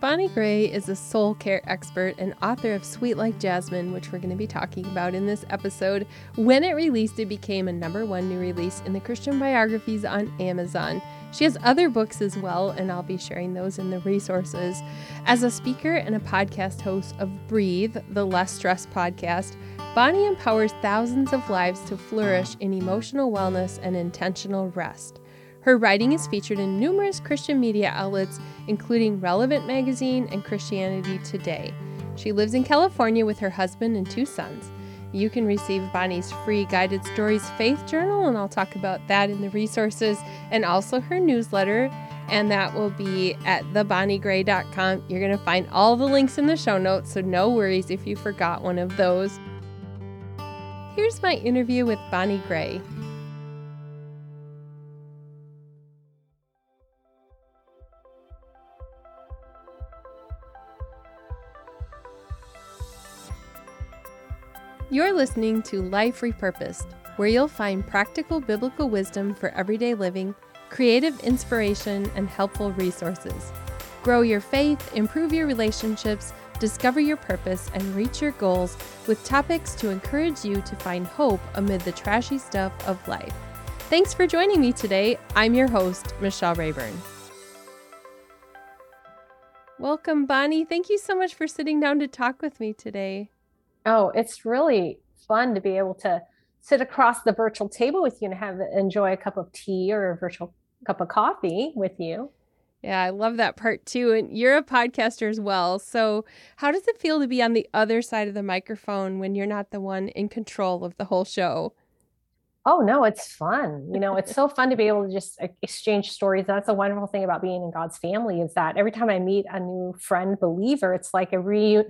Bonnie Gray is a soul care expert and author of Sweet Like Jasmine, which we're going to be talking about in this episode. When it released, it became a number one new release in the Christian biographies on Amazon. She has other books as well, and I'll be sharing those in the resources. As a speaker and a podcast host of Breathe, the Less Stress podcast, Bonnie empowers thousands of lives to flourish in emotional wellness and intentional rest. Her writing is featured in numerous Christian media outlets, including Relevant Magazine and Christianity Today. She lives in California with her husband and two sons. You can receive Bonnie's free guided stories faith journal, and I'll talk about that in the resources, and also her newsletter, and that will be at thebonniegray.com. You're going to find all the links in the show notes, so no worries if you forgot one of those. Here's my interview with Bonnie Gray. You're listening to Life Repurposed, where you'll find practical biblical wisdom for everyday living, creative inspiration, and helpful resources. Grow your faith, improve your relationships, discover your purpose, and reach your goals with topics to encourage you to find hope amid the trashy stuff of life. Thanks for joining me today. I'm your host, Michelle Rayburn. Welcome, Bonnie. Thank you so much for sitting down to talk with me today. Oh, it's really fun to be able to sit across the virtual table with you and have enjoy a cup of tea or a virtual cup of coffee with you. Yeah, I love that part too. And you're a podcaster as well. So, how does it feel to be on the other side of the microphone when you're not the one in control of the whole show? Oh, no, it's fun. You know, it's so fun to be able to just exchange stories. That's a wonderful thing about being in God's family is that every time I meet a new friend believer, it's like a re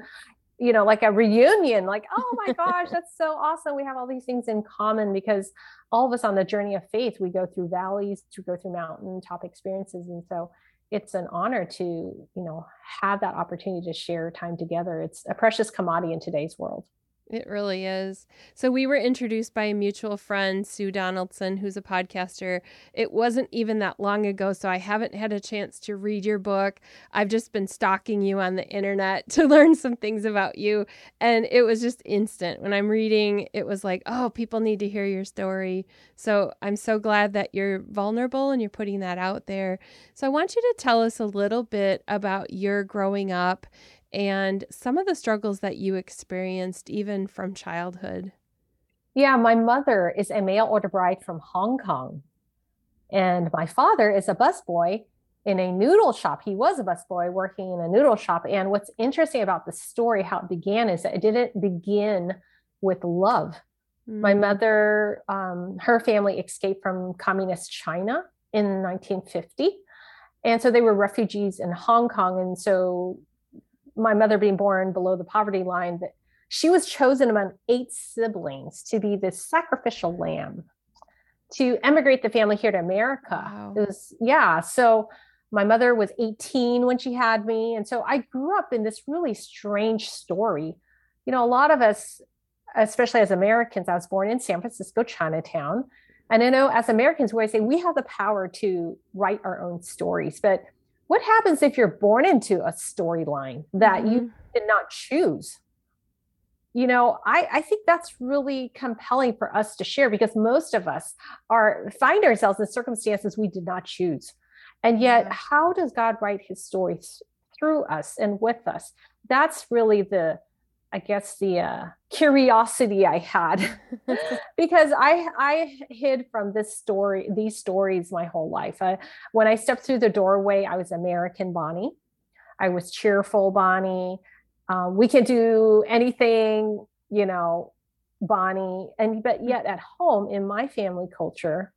you know, like a reunion, like, oh my gosh, that's so awesome. We have all these things in common because all of us on the journey of faith, we go through valleys, we go through mountain top experiences. And so it's an honor to, you know, have that opportunity to share time together. It's a precious commodity in today's world. It really is. So, we were introduced by a mutual friend, Sue Donaldson, who's a podcaster. It wasn't even that long ago, so I haven't had a chance to read your book. I've just been stalking you on the internet to learn some things about you. And it was just instant. When I'm reading, it was like, oh, people need to hear your story. So, I'm so glad that you're vulnerable and you're putting that out there. So, I want you to tell us a little bit about your growing up and some of the struggles that you experienced even from childhood. Yeah, my mother is a mail order bride from Hong Kong. And my father is a busboy in a noodle shop. He was a busboy working in a noodle shop. And what's interesting about the story, how it began, is that it didn't begin with love. Mm. My mother, um, her family escaped from communist China in 1950. And so they were refugees in Hong Kong. And so my mother being born below the poverty line that she was chosen among eight siblings to be this sacrificial lamb to emigrate the family here to America. Wow. It was yeah, so my mother was 18 when she had me and so I grew up in this really strange story. You know, a lot of us especially as Americans, I was born in San Francisco, Chinatown. And I know as Americans, we say we have the power to write our own stories, but what happens if you're born into a storyline that mm-hmm. you did not choose? You know I, I think that's really compelling for us to share because most of us are find ourselves in circumstances we did not choose. And yet how does god write his stories through us and with us? That's really the I guess the uh, curiosity I had because I I hid from this story these stories my whole life. Uh, when I stepped through the doorway, I was American Bonnie. I was cheerful Bonnie. Um, we can do anything, you know, Bonnie. And but yet at home in my family culture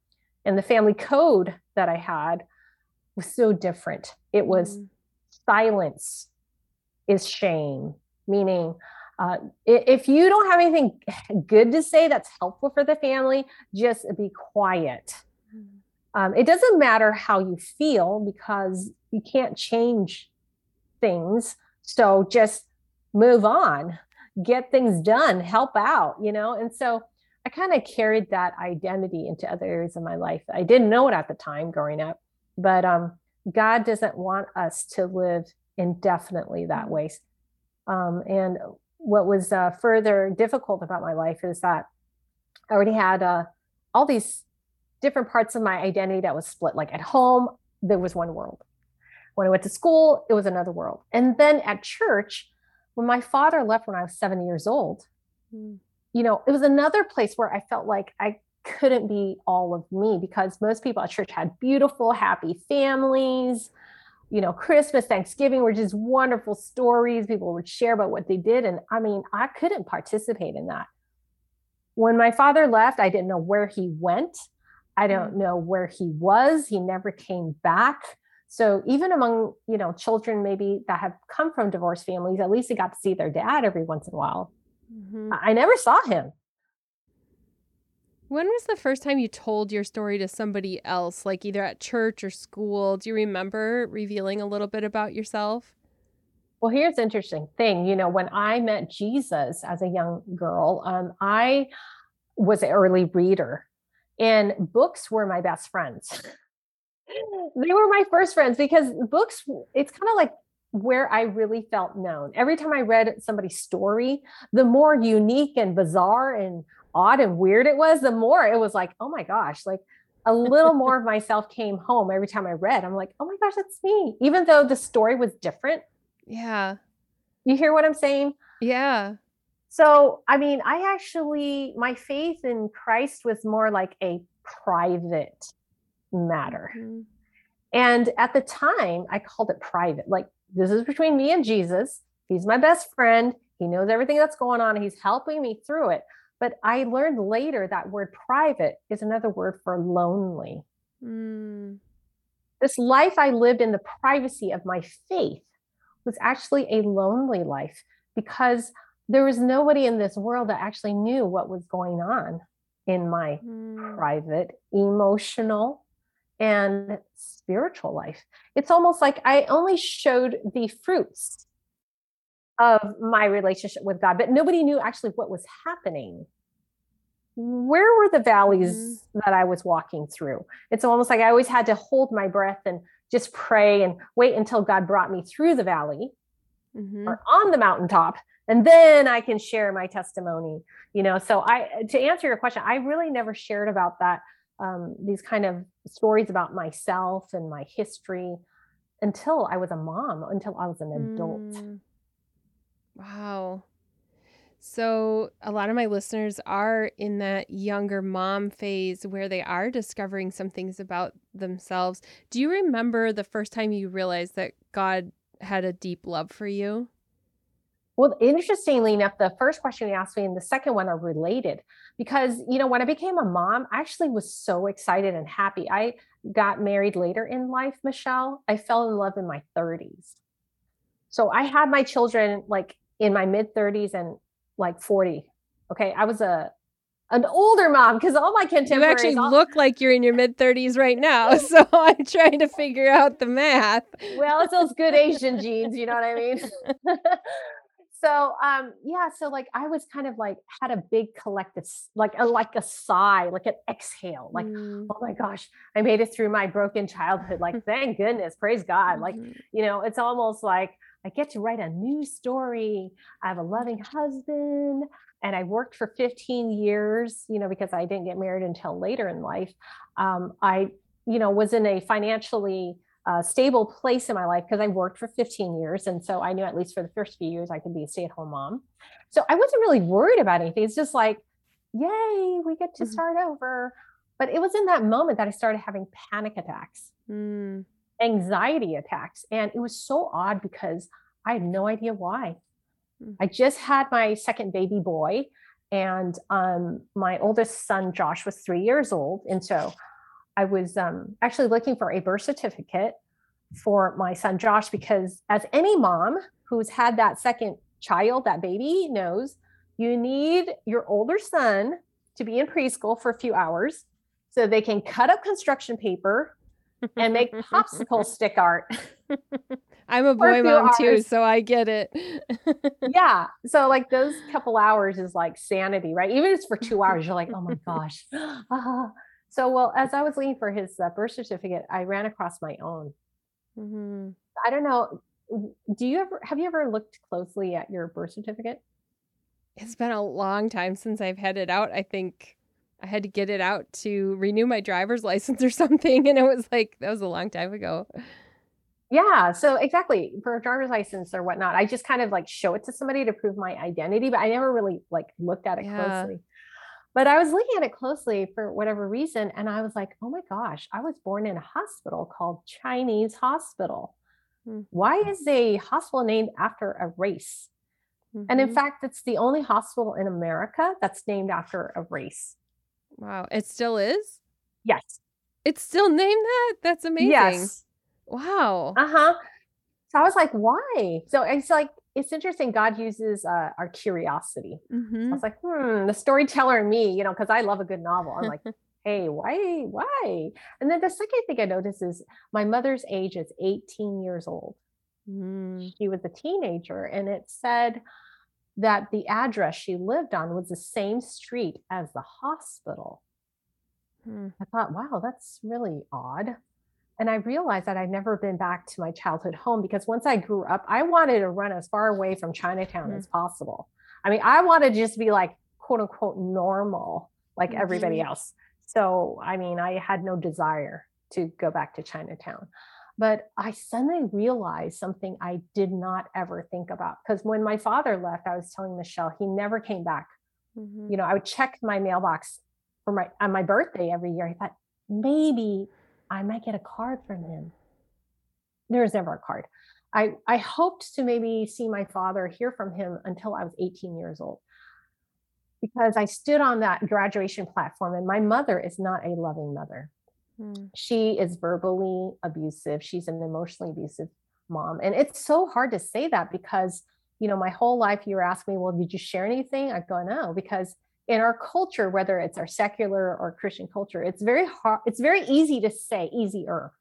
and the family code that I had was so different. It was mm. silence is shame, meaning uh, if you don't have anything good to say that's helpful for the family, just be quiet. Um, it doesn't matter how you feel because you can't change things. So just move on, get things done, help out, you know? And so I kind of carried that identity into other areas of my life. I didn't know it at the time growing up, but um, God doesn't want us to live indefinitely that way. Um, and what was uh, further difficult about my life is that I already had uh, all these different parts of my identity that was split. Like at home, there was one world. When I went to school, it was another world. And then at church, when my father left when I was seven years old, mm. you know, it was another place where I felt like I couldn't be all of me because most people at church had beautiful, happy families. You know, Christmas, Thanksgiving were just wonderful stories. People would share about what they did. And I mean, I couldn't participate in that. When my father left, I didn't know where he went. I don't mm. know where he was. He never came back. So even among, you know, children maybe that have come from divorced families, at least they got to see their dad every once in a while. Mm-hmm. I never saw him. When was the first time you told your story to somebody else, like either at church or school? Do you remember revealing a little bit about yourself? Well, here's the interesting thing. You know, when I met Jesus as a young girl, um, I was an early reader, and books were my best friends. they were my first friends because books, it's kind of like where I really felt known. Every time I read somebody's story, the more unique and bizarre and odd and weird it was, the more it was like, oh my gosh, like a little more of myself came home every time I read. I'm like, oh my gosh, that's me. Even though the story was different. Yeah. You hear what I'm saying? Yeah. So, I mean, I actually, my faith in Christ was more like a private matter. Mm-hmm. And at the time, I called it private. Like, this is between me and Jesus. He's my best friend. He knows everything that's going on. He's helping me through it. But I learned later that word private is another word for lonely. Mm. This life I lived in the privacy of my faith was actually a lonely life because there was nobody in this world that actually knew what was going on in my mm. private, emotional, and spiritual life. It's almost like I only showed the fruits of my relationship with God, but nobody knew actually what was happening. Where were the valleys mm-hmm. that I was walking through? It's almost like I always had to hold my breath and just pray and wait until God brought me through the valley mm-hmm. or on the mountaintop and then I can share my testimony. You know, so I to answer your question, I really never shared about that um, these kind of stories about myself and my history until I was a mom, until I was an adult. Mm. Wow. So, a lot of my listeners are in that younger mom phase where they are discovering some things about themselves. Do you remember the first time you realized that God had a deep love for you? Well, interestingly enough, the first question you asked me and the second one are related because, you know, when I became a mom, I actually was so excited and happy. I got married later in life, Michelle. I fell in love in my 30s. So I had my children like in my mid 30s and like 40. Okay. I was a, an older mom because all my contemporaries. You actually all... look like you're in your mid 30s right now. So I'm trying to figure out the math. Well, it's those good Asian genes. You know what I mean? so um yeah so like i was kind of like had a big collective like a like a sigh like an exhale like mm. oh my gosh i made it through my broken childhood like thank goodness praise god like mm-hmm. you know it's almost like i get to write a new story i have a loving husband and i worked for 15 years you know because i didn't get married until later in life um, i you know was in a financially a stable place in my life because I worked for 15 years. And so I knew at least for the first few years I could be a stay at home mom. So I wasn't really worried about anything. It's just like, yay, we get to mm-hmm. start over. But it was in that moment that I started having panic attacks, mm. Anxiety attacks. And it was so odd because I had no idea why. Mm. I just had my second baby boy, and um, my oldest son, Josh, was three years old. And so I was um, actually looking for a birth certificate for my son Josh because, as any mom who's had that second child, that baby knows, you need your older son to be in preschool for a few hours so they can cut up construction paper and make popsicle stick art. I'm a boy mom hours. too, so I get it. yeah. So like those couple hours is like sanity, right? Even if it's for two hours, you're like, oh my gosh. Ah. So, well, as I was looking for his uh, birth certificate, I ran across my own. Mm-hmm. I don't know. do you ever have you ever looked closely at your birth certificate? It's been a long time since I've had it out. I think I had to get it out to renew my driver's license or something. And it was like, that was a long time ago. Yeah. So exactly for a driver's license or whatnot, I just kind of like show it to somebody to prove my identity, but I never really like looked at it yeah. closely. But I was looking at it closely for whatever reason. And I was like, oh my gosh, I was born in a hospital called Chinese Hospital. Mm-hmm. Why is a hospital named after a race? Mm-hmm. And in mm-hmm. fact, it's the only hospital in America that's named after a race. Wow. It still is? Yes. It's still named that? That's amazing. Yes. Wow. Uh huh. So I was like, why? So it's like, it's interesting. God uses uh, our curiosity. Mm-hmm. I was like, hmm, the storyteller in me, you know, because I love a good novel. I'm like, hey, why, why? And then the second thing I noticed is my mother's age is 18 years old. Mm. She was a teenager, and it said that the address she lived on was the same street as the hospital. Mm. I thought, wow, that's really odd. And I realized that I'd never been back to my childhood home because once I grew up, I wanted to run as far away from Chinatown mm. as possible. I mean, I wanted to just be like, quote unquote, normal, like mm-hmm. everybody else. So, I mean, I had no desire to go back to Chinatown. But I suddenly realized something I did not ever think about. Because when my father left, I was telling Michelle, he never came back. Mm-hmm. You know, I would check my mailbox for my on my birthday every year. I thought maybe I might get a card from him. There was never a card. I, I hoped to maybe see my father, hear from him until I was 18 years old because I stood on that graduation platform and my mother is not a loving mother. Hmm. She is verbally abusive. She's an emotionally abusive mom. And it's so hard to say that because, you know, my whole life you were asking me, well, did you share anything? I go, no, because in our culture, whether it's our secular or Christian culture, it's very hard, it's very easy to say, easier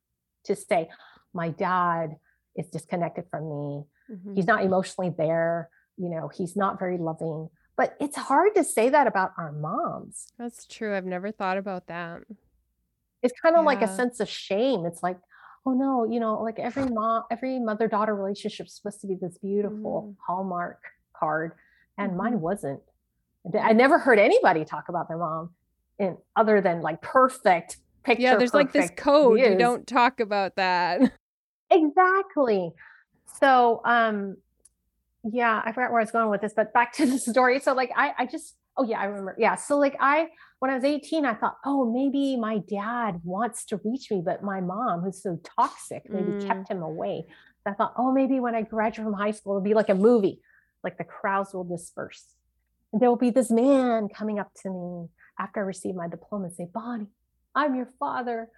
to say, my dad is disconnected from me. Mm-hmm. He's not emotionally there. You know, he's not very loving but it's hard to say that about our moms. That's true. I've never thought about that. It's kind of yeah. like a sense of shame. It's like, oh no, you know, like every mom, every mother daughter relationship is supposed to be this beautiful mm. Hallmark card, and mm-hmm. mine wasn't. I never heard anybody talk about their mom in other than like perfect picture. Yeah, there's like this code. Views. You don't talk about that. Exactly. So, um, yeah, I forgot where I was going with this, but back to the story. So like I I just oh yeah, I remember. Yeah. So like I when I was 18, I thought, oh, maybe my dad wants to reach me, but my mom, who's so toxic, maybe mm. kept him away. So I thought, oh, maybe when I graduate from high school, it'll be like a movie, like the crowds will disperse. And there will be this man coming up to me after I receive my diploma and say, Bonnie, I'm your father.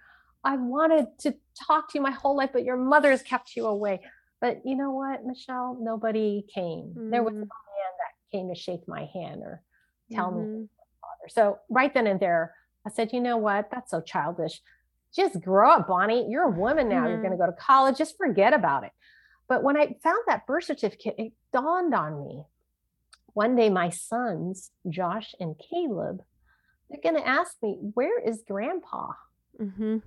I wanted to talk to you my whole life, but your mother has kept you away. But you know what, Michelle? Nobody came. Mm-hmm. There was no mm-hmm. man that came to shake my hand or tell mm-hmm. me father. So right then and there, I said, you know what? That's so childish. Just grow up, Bonnie. You're a woman now. Mm-hmm. You're going to go to college. Just forget about it. But when I found that birth certificate, it dawned on me. One day, my sons, Josh and Caleb, they're going to ask me, Where is grandpa? Mm-hmm.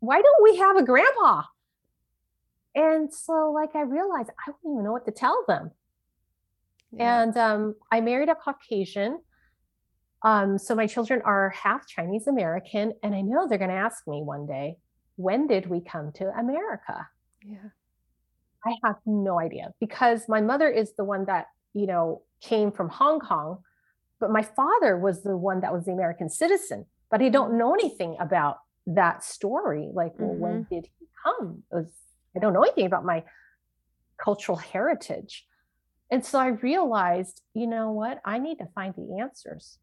Why don't we have a grandpa? And so, like, I realized I wouldn't even know what to tell them. Yeah. And um, I married a Caucasian. Um, so my children are half Chinese American. And I know they're going to ask me one day, when did we come to America? Yeah. I have no idea because my mother is the one that, you know, came from Hong Kong, but my father was the one that was the American citizen. But I don't mm-hmm. know anything about that story. Like, well, mm-hmm. when did he come? Was I don't know anything about my cultural heritage. And so I realized, you know what? I need to find the answers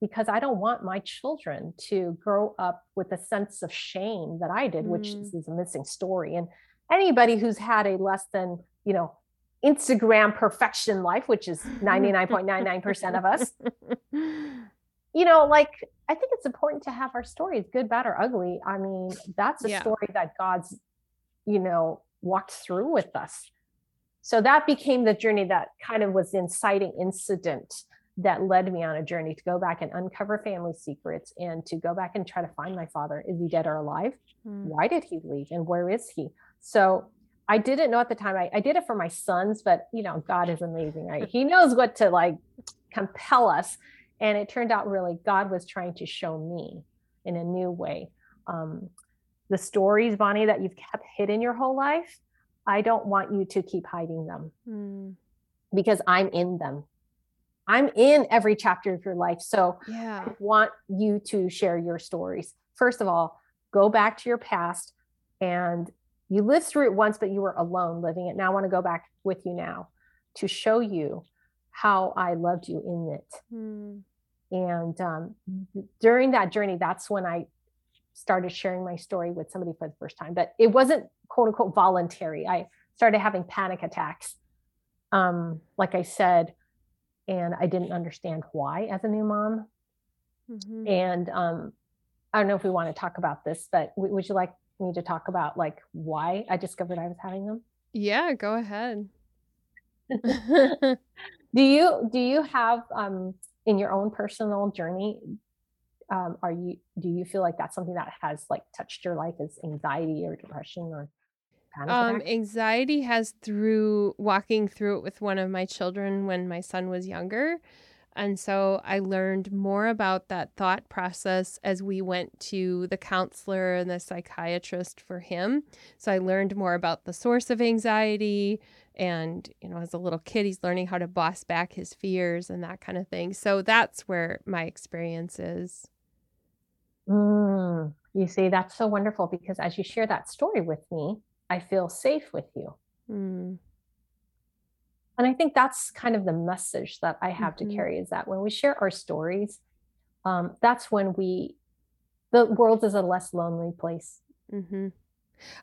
because I don't want my children to grow up with a sense of shame that I did, mm. which is, is a missing story. And anybody who's had a less than, you know, Instagram perfection life, which is 99.99% of us, you know, like I think it's important to have our stories, good, bad, or ugly. I mean, that's a yeah. story that God's you know, walked through with us. So that became the journey that kind of was the inciting incident that led me on a journey to go back and uncover family secrets and to go back and try to find my father. Is he dead or alive? Mm. Why did he leave? And where is he? So I didn't know at the time. I, I did it for my sons, but you know, God is amazing, right? He knows what to like compel us. And it turned out really God was trying to show me in a new way. Um, the stories, Bonnie, that you've kept hidden your whole life, I don't want you to keep hiding them mm. because I'm in them. I'm in every chapter of your life. So yeah. I want you to share your stories. First of all, go back to your past and you lived through it once, but you were alone living it. Now I want to go back with you now to show you how I loved you in it. Mm. And um, during that journey, that's when I started sharing my story with somebody for the first time. But it wasn't quote unquote voluntary. I started having panic attacks, um, like I said, and I didn't understand why as a new mom. Mm-hmm. And um, I don't know if we want to talk about this, but w- would you like me to talk about like why I discovered I was having them? Yeah, go ahead. do you do you have um in your own personal journey um are you do you feel like that's something that has like touched your life as anxiety or depression or um anxiety has through walking through it with one of my children when my son was younger and so I learned more about that thought process as we went to the counselor and the psychiatrist for him. So I learned more about the source of anxiety. And, you know, as a little kid, he's learning how to boss back his fears and that kind of thing. So that's where my experience is. Mm, you see, that's so wonderful because as you share that story with me, I feel safe with you. Mm. And I think that's kind of the message that I have mm-hmm. to carry is that when we share our stories, um, that's when we, the world is a less lonely place. Mm-hmm.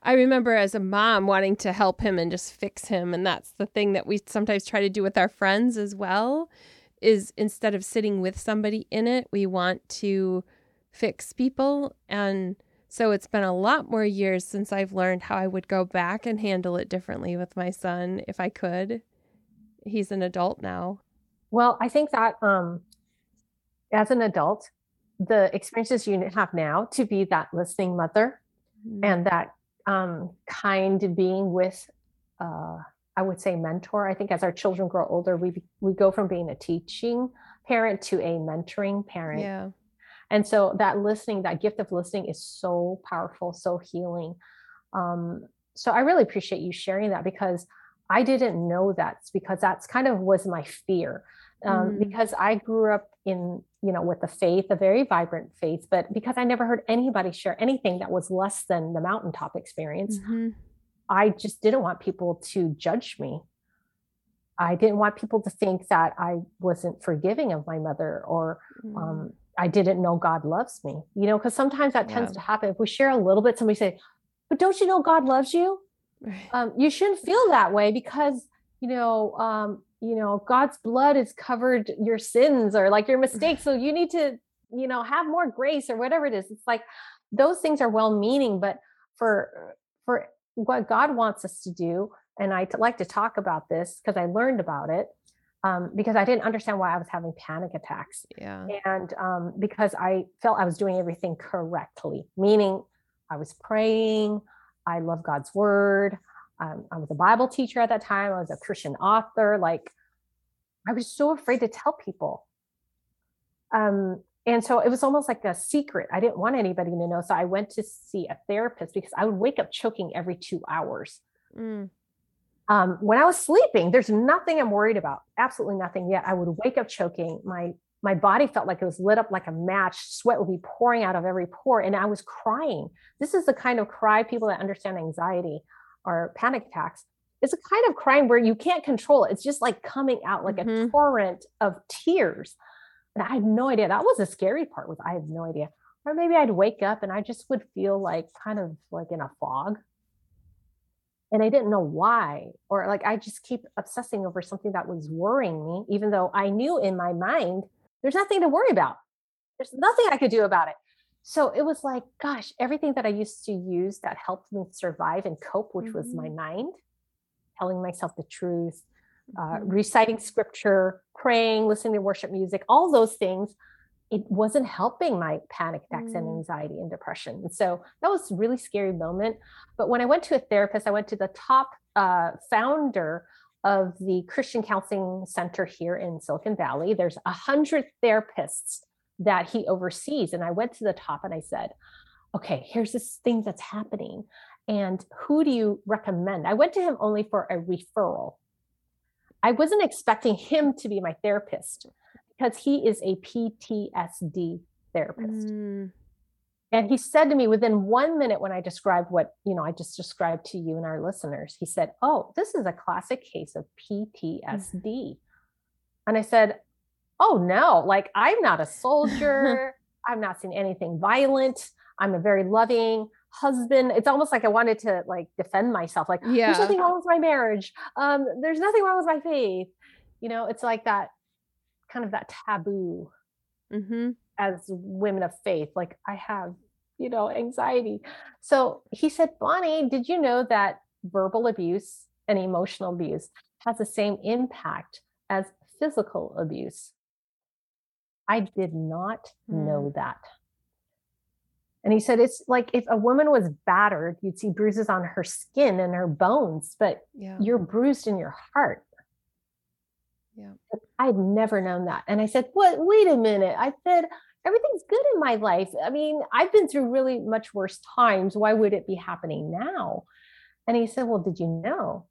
I remember as a mom wanting to help him and just fix him. And that's the thing that we sometimes try to do with our friends as well is instead of sitting with somebody in it, we want to fix people. And so it's been a lot more years since I've learned how I would go back and handle it differently with my son if I could he's an adult now. Well, I think that um, as an adult, the experiences you have now to be that listening mother mm-hmm. and that um, kind being with, uh, I would say, mentor. I think as our children grow older, we we go from being a teaching parent to a mentoring parent. Yeah. And so that listening, that gift of listening, is so powerful, so healing. Um, so I really appreciate you sharing that because I didn't know that because that's kind of was my fear. Um, mm. Because I grew up in, you know, with the faith, a very vibrant faith, but because I never heard anybody share anything that was less than the mountaintop experience, mm-hmm. I just didn't want people to judge me. I didn't want people to think that I wasn't forgiving of my mother or mm. um, I didn't know God loves me, you know, because sometimes that tends to happen. If we share a little bit, somebody say, but don't you know God loves you? um, you shouldn't feel that way because you know um, you know god's blood has covered your sins or like your mistakes so you need to you know have more grace or whatever it is it's like those things are well meaning but for for what god wants us to do and I t- like to talk about this because i learned about it um, because i didn't understand why i was having panic attacks yeah and um, because i felt i was doing everything correctly meaning i was praying I love God's word. Um, I was a Bible teacher at that time. I was a Christian author. Like, I was so afraid to tell people. Um, and so it was almost like a secret. I didn't want anybody to know. So I went to see a therapist because I would wake up choking every two hours. Mm. Um, when I was sleeping, there's nothing I'm worried about, absolutely nothing yet. I would wake up choking. My my body felt like it was lit up like a match. Sweat would be pouring out of every pore, and I was crying. This is the kind of cry people that understand anxiety or panic attacks. It's a kind of crying where you can't control it. It's just like coming out like mm-hmm. a torrent of tears. And I had no idea. That was the scary part. Was I had no idea. Or maybe I'd wake up and I just would feel like kind of like in a fog. And I didn't know why. Or like I just keep obsessing over something that was worrying me, even though I knew in my mind there's nothing to worry about. There's nothing I could do about it. So it was like, gosh, everything that I used to use that helped me survive and cope, which mm-hmm. was my mm-hmm. mind, telling myself the truth, uh, mm-hmm. reciting scripture, praying, listening to worship music, all those things it wasn't helping my panic attacks mm. and anxiety and depression. And so that was a really scary moment. But when I went to a therapist, I went to the top uh, founder of the Christian Counseling Center here in Silicon Valley. There's a hundred therapists that he oversees. And I went to the top and I said, okay, here's this thing that's happening. And who do you recommend? I went to him only for a referral. I wasn't expecting him to be my therapist because he is a PTSD therapist. Mm. And he said to me within one minute when I described what, you know, I just described to you and our listeners, he said, Oh, this is a classic case of PTSD. Mm. And I said, Oh no, like I'm not a soldier. I've not seen anything violent. I'm a very loving husband. It's almost like I wanted to like defend myself. Like, yeah. there's nothing wrong with my marriage. Um, there's nothing wrong with my faith. You know, it's like that kind of that taboo mm-hmm. as women of faith. Like I have, you know, anxiety. So he said, Bonnie, did you know that verbal abuse and emotional abuse has the same impact as physical abuse? I did not mm. know that. And he said, it's like if a woman was battered, you'd see bruises on her skin and her bones, but yeah. you're bruised in your heart. Yeah. I'd never known that. And I said, What? Wait a minute. I said, Everything's good in my life. I mean, I've been through really much worse times. Why would it be happening now? And he said, Well, did you know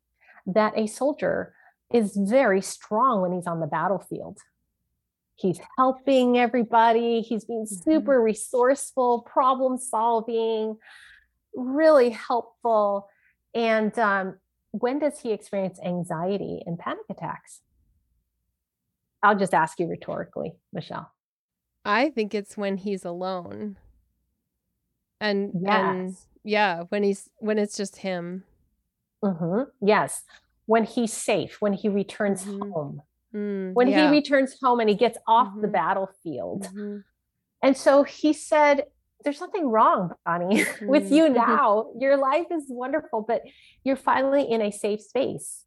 that a soldier is very strong when he's on the battlefield? He's helping everybody, he's being mm-hmm. super resourceful, problem solving, really helpful. And um, when does he experience anxiety and panic attacks? I'll just ask you rhetorically, Michelle. I think it's when he's alone. And yes. and yeah, when he's when it's just him. Mm-hmm. Yes. When he's safe, when he returns mm-hmm. home. Mm, when yeah. he returns home and he gets off mm-hmm. the battlefield. Mm-hmm. And so he said, There's nothing wrong, Bonnie, with mm-hmm. you mm-hmm. now. Your life is wonderful, but you're finally in a safe space.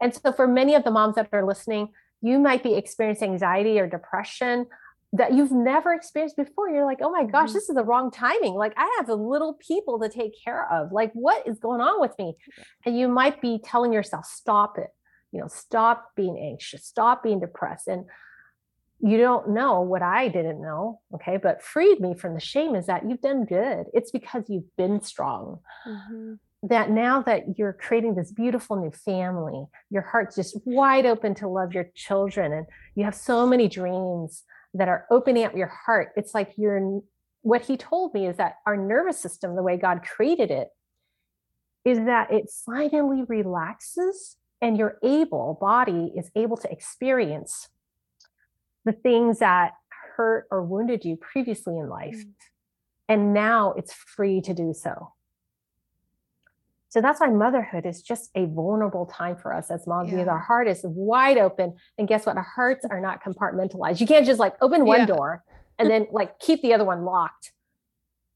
And so, for many of the moms that are listening, you might be experiencing anxiety or depression that you've never experienced before. You're like, oh my gosh, mm-hmm. this is the wrong timing. Like, I have little people to take care of. Like, what is going on with me? And you might be telling yourself, stop it. You know, stop being anxious, stop being depressed. And you don't know what I didn't know. Okay. But freed me from the shame is that you've done good. It's because you've been strong. Mm-hmm that now that you're creating this beautiful new family, your heart's just wide open to love your children, and you have so many dreams that are opening up your heart. It's like you're what he told me is that our nervous system, the way God created it, is that it finally relaxes and your able body is able to experience the things that hurt or wounded you previously in life. Mm. And now it's free to do so. So that's why motherhood is just a vulnerable time for us as moms yeah. because our heart is wide open. And guess what? Our hearts are not compartmentalized. You can't just like open one yeah. door and then like keep the other one locked.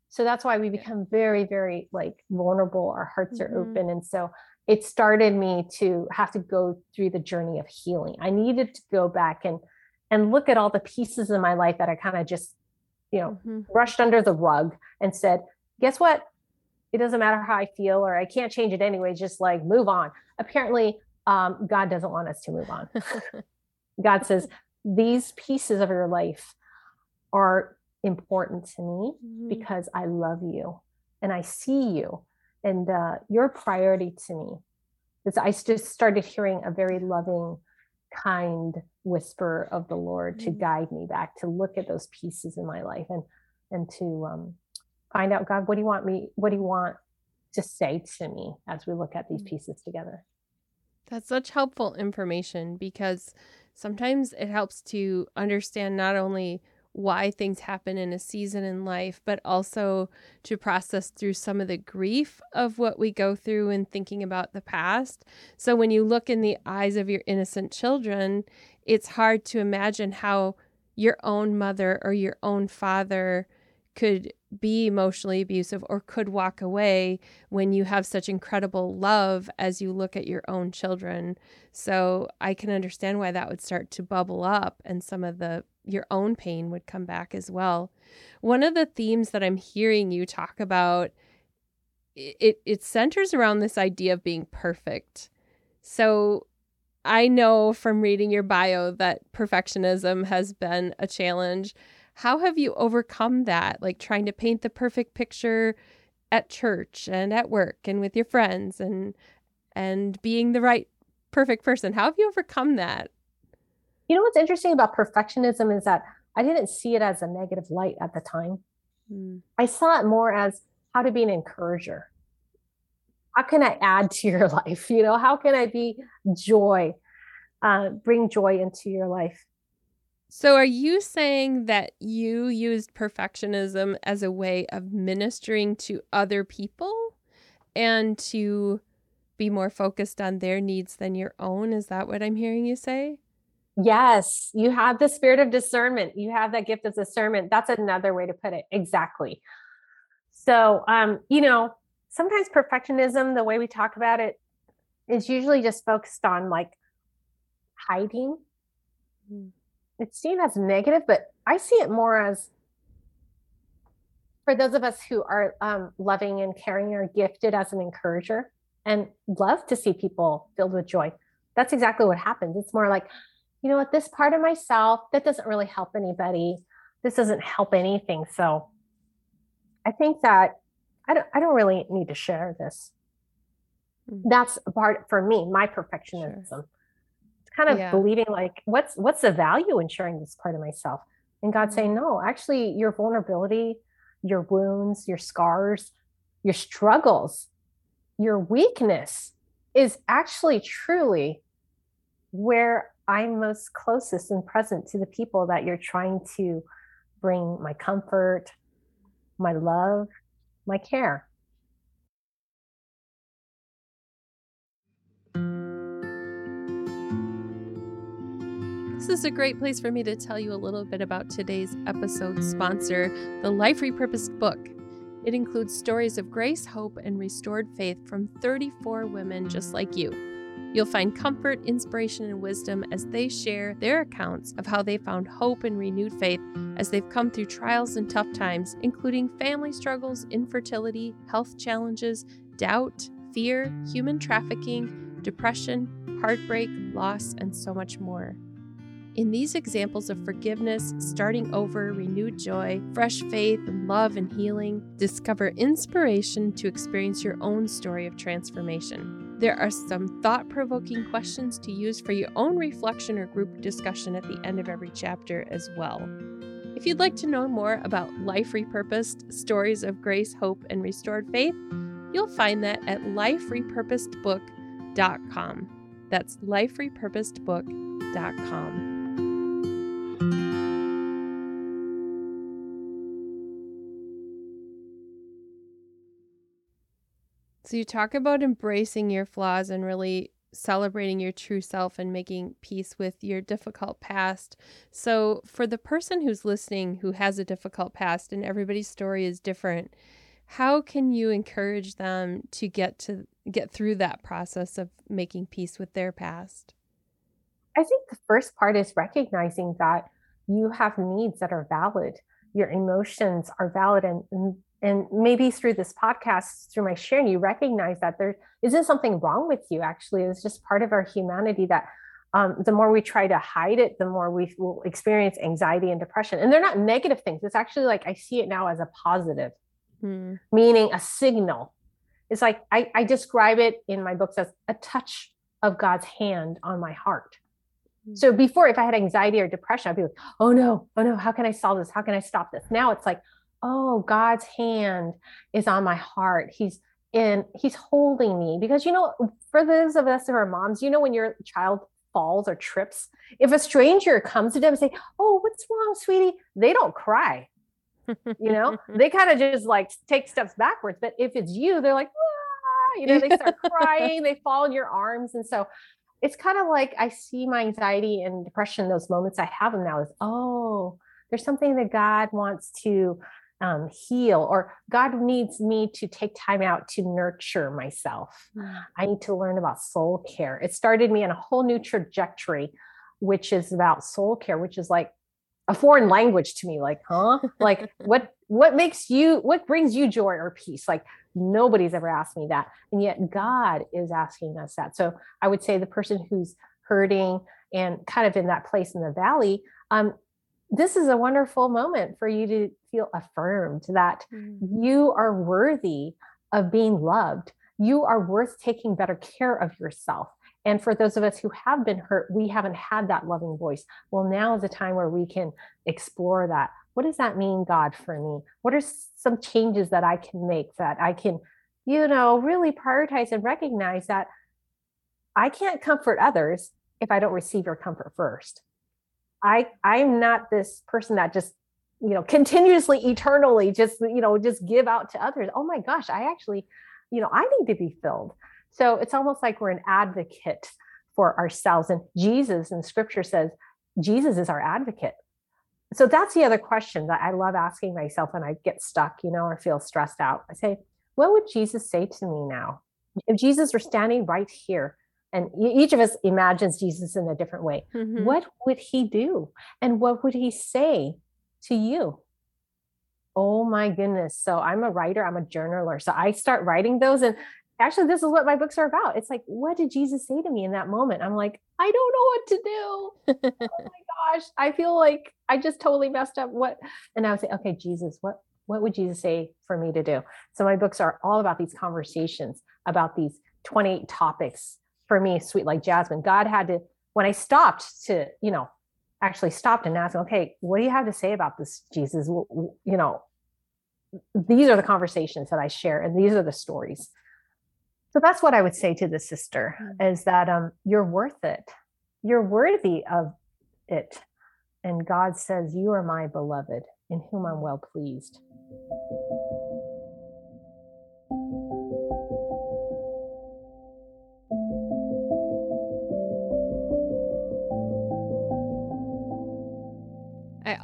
So that's why we become very, very like vulnerable. Our hearts mm-hmm. are open. And so it started me to have to go through the journey of healing. I needed to go back and and look at all the pieces in my life that I kind of just, you know, mm-hmm. brushed under the rug and said, guess what? It doesn't matter how I feel or I can't change it anyway, just like move on. Apparently, um, God doesn't want us to move on. God says, these pieces of your life are important to me mm-hmm. because I love you and I see you and uh, your priority to me. Is I just started hearing a very loving, kind whisper of the Lord mm-hmm. to guide me back to look at those pieces in my life and and to um, find out god what do you want me what do you want to say to me as we look at these mm. pieces together that's such helpful information because sometimes it helps to understand not only why things happen in a season in life, but also to process through some of the grief of what we go through in thinking about the past. So when you look in the eyes of your innocent children, it's hard to imagine how your own mother or your own father could be emotionally abusive or could walk away when you have such incredible love as you look at your own children. So I can understand why that would start to bubble up and some of the your own pain would come back as well. One of the themes that I'm hearing you talk about it it centers around this idea of being perfect. So I know from reading your bio that perfectionism has been a challenge. How have you overcome that? Like trying to paint the perfect picture at church and at work and with your friends and and being the right perfect person. How have you overcome that? You know what's interesting about perfectionism is that I didn't see it as a negative light at the time. Mm. I saw it more as how to be an encourager. How can I add to your life? You know, how can I be joy, uh, bring joy into your life? So, are you saying that you used perfectionism as a way of ministering to other people and to be more focused on their needs than your own? Is that what I'm hearing you say? Yes, you have the spirit of discernment. You have that gift of discernment. That's another way to put it. Exactly. So, um, you know, sometimes perfectionism, the way we talk about it, is usually just focused on like hiding. Mm. It's seen as negative, but I see it more as for those of us who are um, loving and caring are gifted as an encourager and love to see people filled with joy. That's exactly what happens. It's more like, you know what, this part of myself that doesn't really help anybody. This doesn't help anything. So I think that I don't I don't really need to share this. Mm-hmm. That's a part for me, my perfectionism. Sure. Kind of yeah. believing like what's what's the value in sharing this part of myself? And God mm-hmm. saying, no, actually your vulnerability, your wounds, your scars, your struggles, your weakness is actually truly where I'm most closest and present to the people that you're trying to bring my comfort, my love, my care. This is a great place for me to tell you a little bit about today's episode sponsor, the Life Repurposed book. It includes stories of grace, hope, and restored faith from 34 women just like you. You'll find comfort, inspiration, and wisdom as they share their accounts of how they found hope and renewed faith as they've come through trials and tough times, including family struggles, infertility, health challenges, doubt, fear, human trafficking, depression, heartbreak, loss, and so much more. In these examples of forgiveness, starting over, renewed joy, fresh faith, love and healing, discover inspiration to experience your own story of transformation. There are some thought provoking questions to use for your own reflection or group discussion at the end of every chapter as well. If you'd like to know more about Life Repurposed, Stories of Grace, Hope, and Restored Faith, you'll find that at liferepurposedbook.com. That's liferepurposedbook.com. So you talk about embracing your flaws and really celebrating your true self and making peace with your difficult past. So for the person who's listening who has a difficult past and everybody's story is different, how can you encourage them to get to get through that process of making peace with their past? I think the first part is recognizing that you have needs that are valid. Your emotions are valid and, and maybe through this podcast through my sharing you recognize that there isn't something wrong with you actually. It's just part of our humanity that um, the more we try to hide it the more we will experience anxiety and depression. And they're not negative things. It's actually like i see it now as a positive. Hmm. meaning a signal. It's like I, I describe it in my books as a touch of god's hand on my heart. Hmm. so before if i had anxiety or depression i'd be like oh no oh no how can i solve this? How can i stop this? Now it's like oh, God's hand is on my heart. He's in, he's holding me. Because, you know, for those of us who are moms, you know, when your child falls or trips, if a stranger comes to them and say, oh, what's wrong, sweetie? They don't cry. you know, they kind of just like take steps backwards. But if it's you, they're like, ah, you know, they start crying, they fall in your arms. And so it's kind of like I see my anxiety and depression, those moments I have them now is, oh, there's something that God wants to um, heal or god needs me to take time out to nurture myself. Mm. i need to learn about soul care. It started me on a whole new trajectory which is about soul care which is like a foreign language to me like huh? Like what what makes you what brings you joy or peace? Like nobody's ever asked me that and yet god is asking us that. So i would say the person who's hurting and kind of in that place in the valley um this is a wonderful moment for you to feel affirmed that mm-hmm. you are worthy of being loved you are worth taking better care of yourself and for those of us who have been hurt, we haven't had that loving voice. Well, now is a time where we can explore that. What does that mean, God, for me? What are some changes that I can make that I can, you know, really prioritize and recognize that I can't comfort others if I don't receive your comfort first. I I'm not this person that just you know continuously eternally just you know just give out to others oh my gosh i actually you know i need to be filled so it's almost like we're an advocate for ourselves. And Jesus in scripture says, Jesus is our advocate. So that's the other question that I love asking myself when I get stuck, you know, or feel stressed out. I say, what would Jesus say to me now? If Jesus were standing right here, and each of us imagines Jesus in a different way, mm-hmm. what would he do? And what would he say to you? Oh my goodness. So I'm a writer, I'm a journaler. So I start writing those. And actually this is what my books are about it's like what did jesus say to me in that moment i'm like i don't know what to do oh my gosh i feel like i just totally messed up what and i would say okay jesus what what would jesus say for me to do so my books are all about these conversations about these 28 topics for me sweet like jasmine god had to when i stopped to you know actually stopped and asked okay what do you have to say about this jesus you know these are the conversations that i share and these are the stories so that's what I would say to the sister mm. is that um, you're worth it. You're worthy of it. And God says, You are my beloved, in whom I'm well pleased.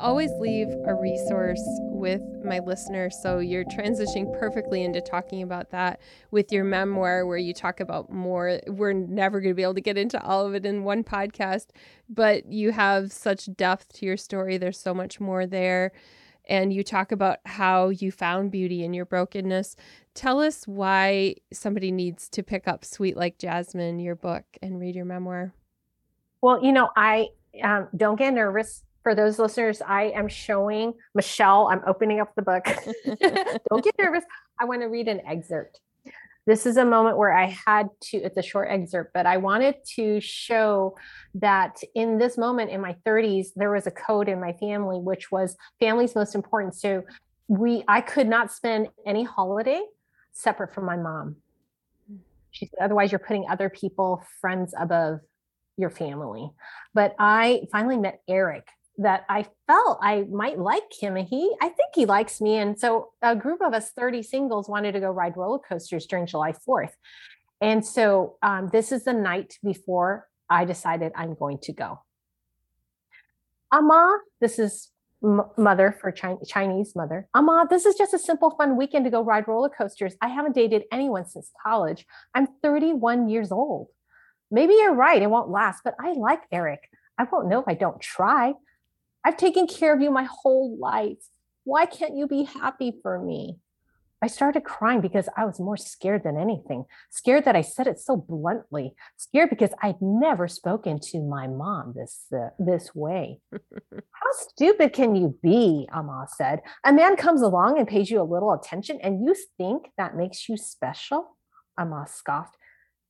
Always leave a resource with my listener. So you're transitioning perfectly into talking about that with your memoir, where you talk about more. We're never going to be able to get into all of it in one podcast, but you have such depth to your story. There's so much more there. And you talk about how you found beauty in your brokenness. Tell us why somebody needs to pick up Sweet Like Jasmine, your book, and read your memoir. Well, you know, I um, don't get nervous for those listeners, I am showing Michelle, I'm opening up the book. Don't get nervous. I want to read an excerpt. This is a moment where I had to, it's a short excerpt, but I wanted to show that in this moment in my 30s, there was a code in my family, which was family's most important. So we, I could not spend any holiday separate from my mom. She said, otherwise, you're putting other people, friends above your family. But I finally met Eric that I felt I might like him. And he, I think he likes me. And so a group of us 30 singles wanted to go ride roller coasters during July 4th. And so um, this is the night before I decided I'm going to go. Ama, this is m- mother for Chi- Chinese mother. Ama, this is just a simple fun weekend to go ride roller coasters. I haven't dated anyone since college. I'm 31 years old. Maybe you're right, it won't last, but I like Eric. I won't know if I don't try. I've taken care of you my whole life. Why can't you be happy for me? I started crying because I was more scared than anything. Scared that I said it so bluntly. Scared because I'd never spoken to my mom this uh, this way. How stupid can you be? Ama said. A man comes along and pays you a little attention, and you think that makes you special? Ama scoffed.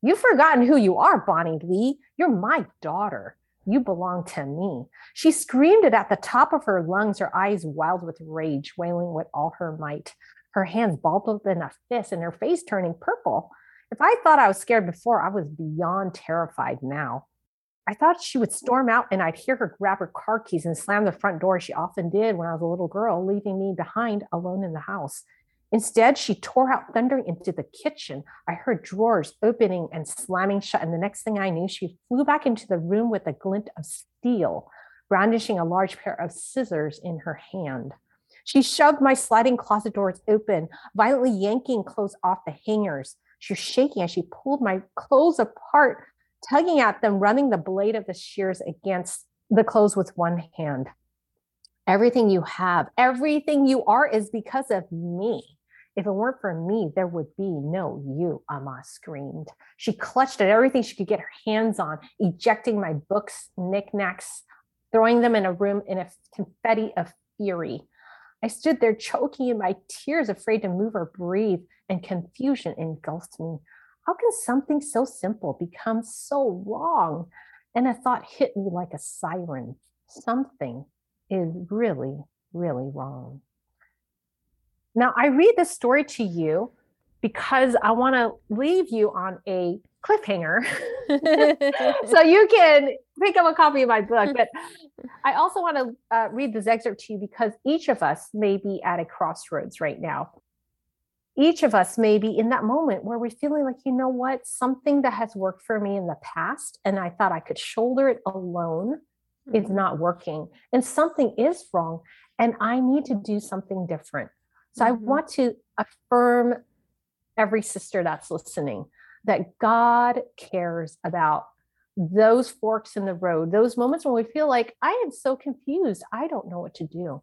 You've forgotten who you are, Bonnie Lee. You're my daughter. You belong to me. She screamed it at the top of her lungs, her eyes wild with rage, wailing with all her might, her hands balled up in a fist and her face turning purple. If I thought I was scared before, I was beyond terrified now. I thought she would storm out and I'd hear her grab her car keys and slam the front door. She often did when I was a little girl, leaving me behind alone in the house. Instead, she tore out thundering into the kitchen. I heard drawers opening and slamming shut, and the next thing I knew, she flew back into the room with a glint of steel, brandishing a large pair of scissors in her hand. She shoved my sliding closet doors open, violently yanking clothes off the hangers. She was shaking as she pulled my clothes apart, tugging at them, running the blade of the shears against the clothes with one hand. Everything you have, everything you are is because of me. If it weren't for me, there would be no you, Amma screamed. She clutched at everything she could get her hands on, ejecting my books, knickknacks, throwing them in a room in a confetti of fury. I stood there choking in my tears, afraid to move or breathe, and confusion engulfed me. How can something so simple become so wrong? And a thought hit me like a siren. Something is really, really wrong. Now, I read this story to you because I want to leave you on a cliffhanger so you can pick up a copy of my book. But I also want to uh, read this excerpt to you because each of us may be at a crossroads right now. Each of us may be in that moment where we're feeling like, you know what, something that has worked for me in the past and I thought I could shoulder it alone mm-hmm. is not working. And something is wrong. And I need to do something different. So mm-hmm. I want to affirm every sister that's listening that God cares about those forks in the road, those moments when we feel like I am so confused, I don't know what to do.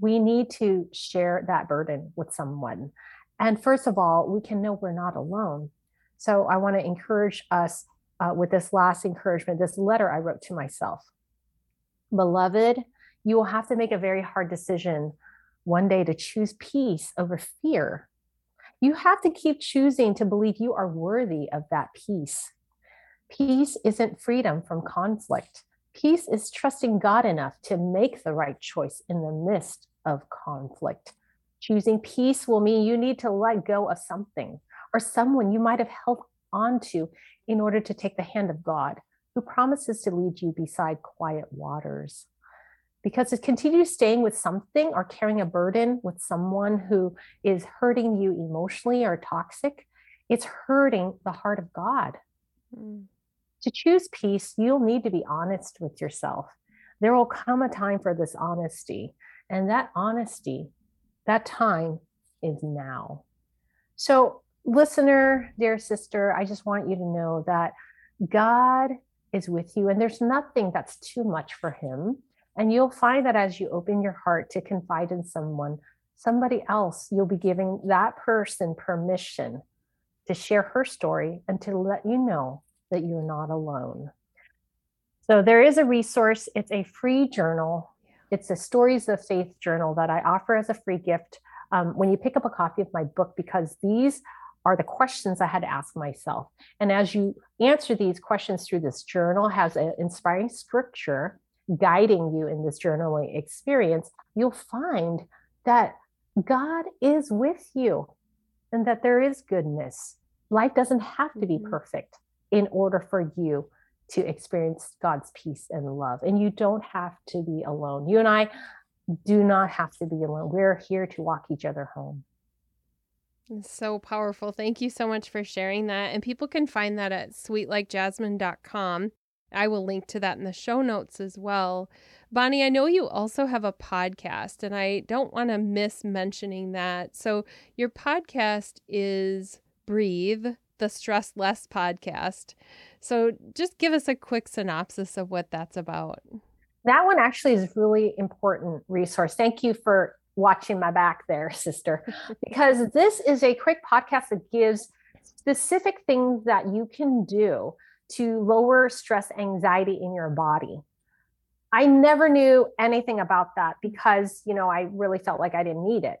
We need to share that burden with someone. And first of all, we can know we're not alone. So I want to encourage us uh, with this last encouragement, this letter I wrote to myself. Beloved, you will have to make a very hard decision one day to choose peace over fear. You have to keep choosing to believe you are worthy of that peace. Peace isn't freedom from conflict. Peace is trusting God enough to make the right choice in the midst of conflict. Choosing peace will mean you need to let go of something or someone you might have held on to in order to take the hand of God, who promises to lead you beside quiet waters because to continue staying with something or carrying a burden with someone who is hurting you emotionally or toxic, it's hurting the heart of God. Mm. To choose peace, you'll need to be honest with yourself. There will come a time for this honesty, and that honesty, that time is now. So, listener, dear sister, I just want you to know that God is with you, and there's nothing that's too much for Him. And you'll find that as you open your heart to confide in someone, somebody else, you'll be giving that person permission to share her story and to let you know that you're not alone. So there is a resource, it's a free journal. It's a Stories of Faith journal that I offer as a free gift um, when you pick up a copy of my book, because these are the questions I had to ask myself. And as you answer these questions through this journal, has an inspiring scripture guiding you in this journaling experience, you'll find that God is with you and that there is goodness. Life doesn't have to be mm-hmm. perfect in order for you to experience God's peace and love. And you don't have to be alone. You and I do not have to be alone. We're here to walk each other home. so powerful. Thank you so much for sharing that. And people can find that at sweetlikejasmine.com. I will link to that in the show notes as well. Bonnie, I know you also have a podcast, and I don't want to miss mentioning that. So, your podcast is Breathe, the Stress Less podcast. So, just give us a quick synopsis of what that's about. That one actually is really important resource. Thank you for watching my back there, sister, because this is a quick podcast that gives specific things that you can do to lower stress anxiety in your body. I never knew anything about that because, you know, I really felt like I didn't need it.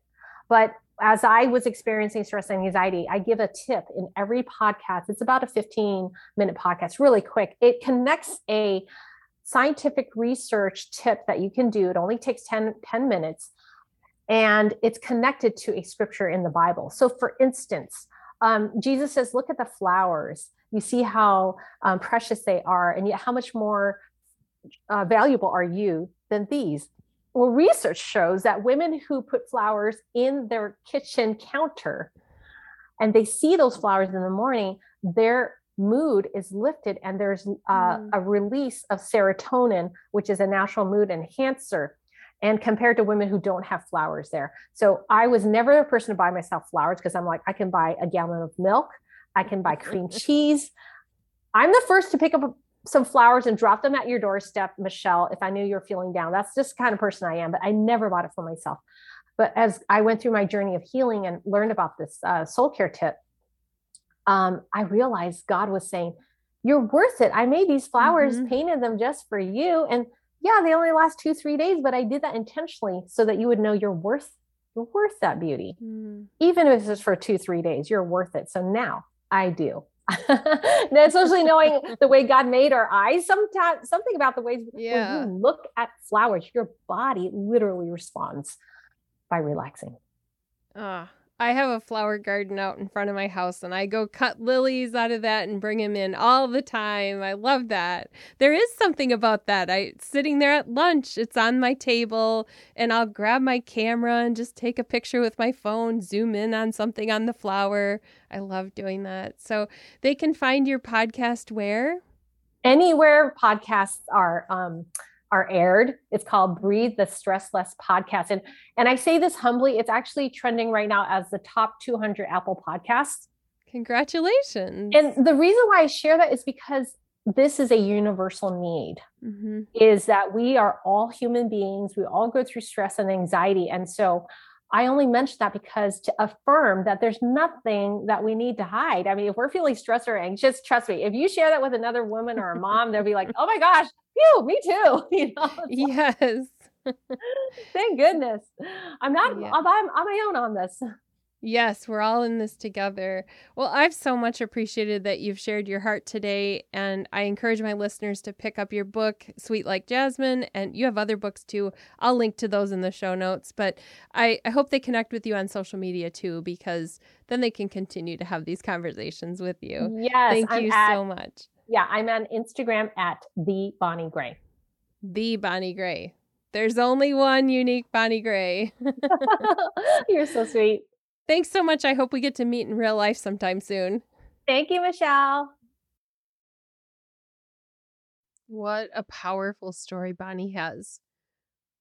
But as I was experiencing stress and anxiety, I give a tip in every podcast. It's about a 15 minute podcast, really quick. It connects a scientific research tip that you can do. It only takes 10, 10 minutes and it's connected to a scripture in the Bible. So, for instance, um, Jesus says, Look at the flowers you see how um, precious they are and yet how much more uh, valuable are you than these well research shows that women who put flowers in their kitchen counter and they see those flowers in the morning their mood is lifted and there's uh, mm. a release of serotonin which is a natural mood enhancer and compared to women who don't have flowers there so i was never a person to buy myself flowers because i'm like i can buy a gallon of milk I can buy cream cheese. I'm the first to pick up some flowers and drop them at your doorstep, Michelle, if I knew you're feeling down. That's just the kind of person I am, but I never bought it for myself. But as I went through my journey of healing and learned about this uh, soul care tip, um, I realized God was saying, You're worth it. I made these flowers, mm-hmm. painted them just for you. And yeah, they only last two, three days, but I did that intentionally so that you would know you're worth you're worth that beauty. Mm. Even if it's just for two, three days, you're worth it. So now I do. especially knowing the way God made our eyes, sometimes something about the ways yeah. when you look at flowers, your body literally responds by relaxing. Ah, I have a flower garden out in front of my house and I go cut lilies out of that and bring them in all the time. I love that. There is something about that. I sitting there at lunch, it's on my table and I'll grab my camera and just take a picture with my phone, zoom in on something on the flower. I love doing that. So they can find your podcast where? Anywhere podcasts are um are aired. It's called Breathe the Stress Less podcast. And, and I say this humbly, it's actually trending right now as the top 200 Apple podcasts. Congratulations. And the reason why I share that is because this is a universal need mm-hmm. is that we are all human beings. We all go through stress and anxiety. And so I only mention that because to affirm that there's nothing that we need to hide. I mean, if we're feeling stressed or anxious, trust me, if you share that with another woman or a mom, they'll be like, oh my gosh, phew, me too. You know? Yes. Thank goodness. I'm not, yeah. I'm, I'm on my own on this. Yes, we're all in this together. Well, I've so much appreciated that you've shared your heart today. And I encourage my listeners to pick up your book, Sweet Like Jasmine. And you have other books too. I'll link to those in the show notes. But I, I hope they connect with you on social media too, because then they can continue to have these conversations with you. Yes. Thank I'm you at, so much. Yeah, I'm on Instagram at the Bonnie Gray. The Bonnie Gray. There's only one unique Bonnie Gray. You're so sweet. Thanks so much. I hope we get to meet in real life sometime soon. Thank you, Michelle. What a powerful story Bonnie has.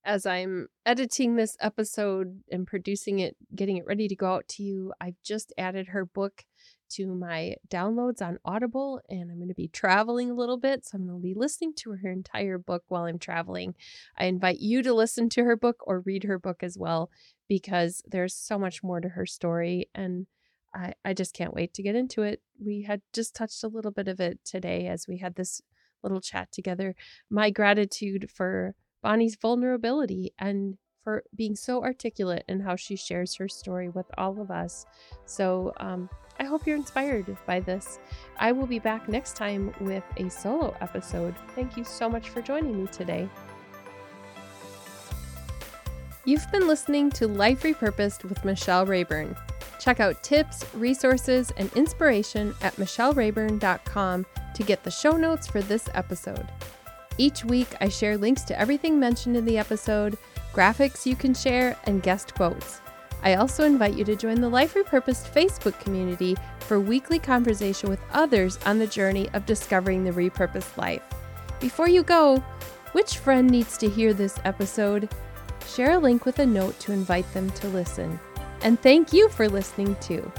As I'm editing this episode and producing it, getting it ready to go out to you, I've just added her book to my downloads on Audible, and I'm going to be traveling a little bit. So I'm going to be listening to her entire book while I'm traveling. I invite you to listen to her book or read her book as well, because there's so much more to her story. And I, I just can't wait to get into it. We had just touched a little bit of it today as we had this little chat together. My gratitude for Bonnie's vulnerability and for being so articulate in how she shares her story with all of us. So, um, I hope you're inspired by this. I will be back next time with a solo episode. Thank you so much for joining me today. You've been listening to Life Repurposed with Michelle Rayburn. Check out tips, resources, and inspiration at michellerayburn.com to get the show notes for this episode. Each week, I share links to everything mentioned in the episode, graphics you can share, and guest quotes. I also invite you to join the Life Repurposed Facebook community for weekly conversation with others on the journey of discovering the repurposed life. Before you go, which friend needs to hear this episode? Share a link with a note to invite them to listen. And thank you for listening too.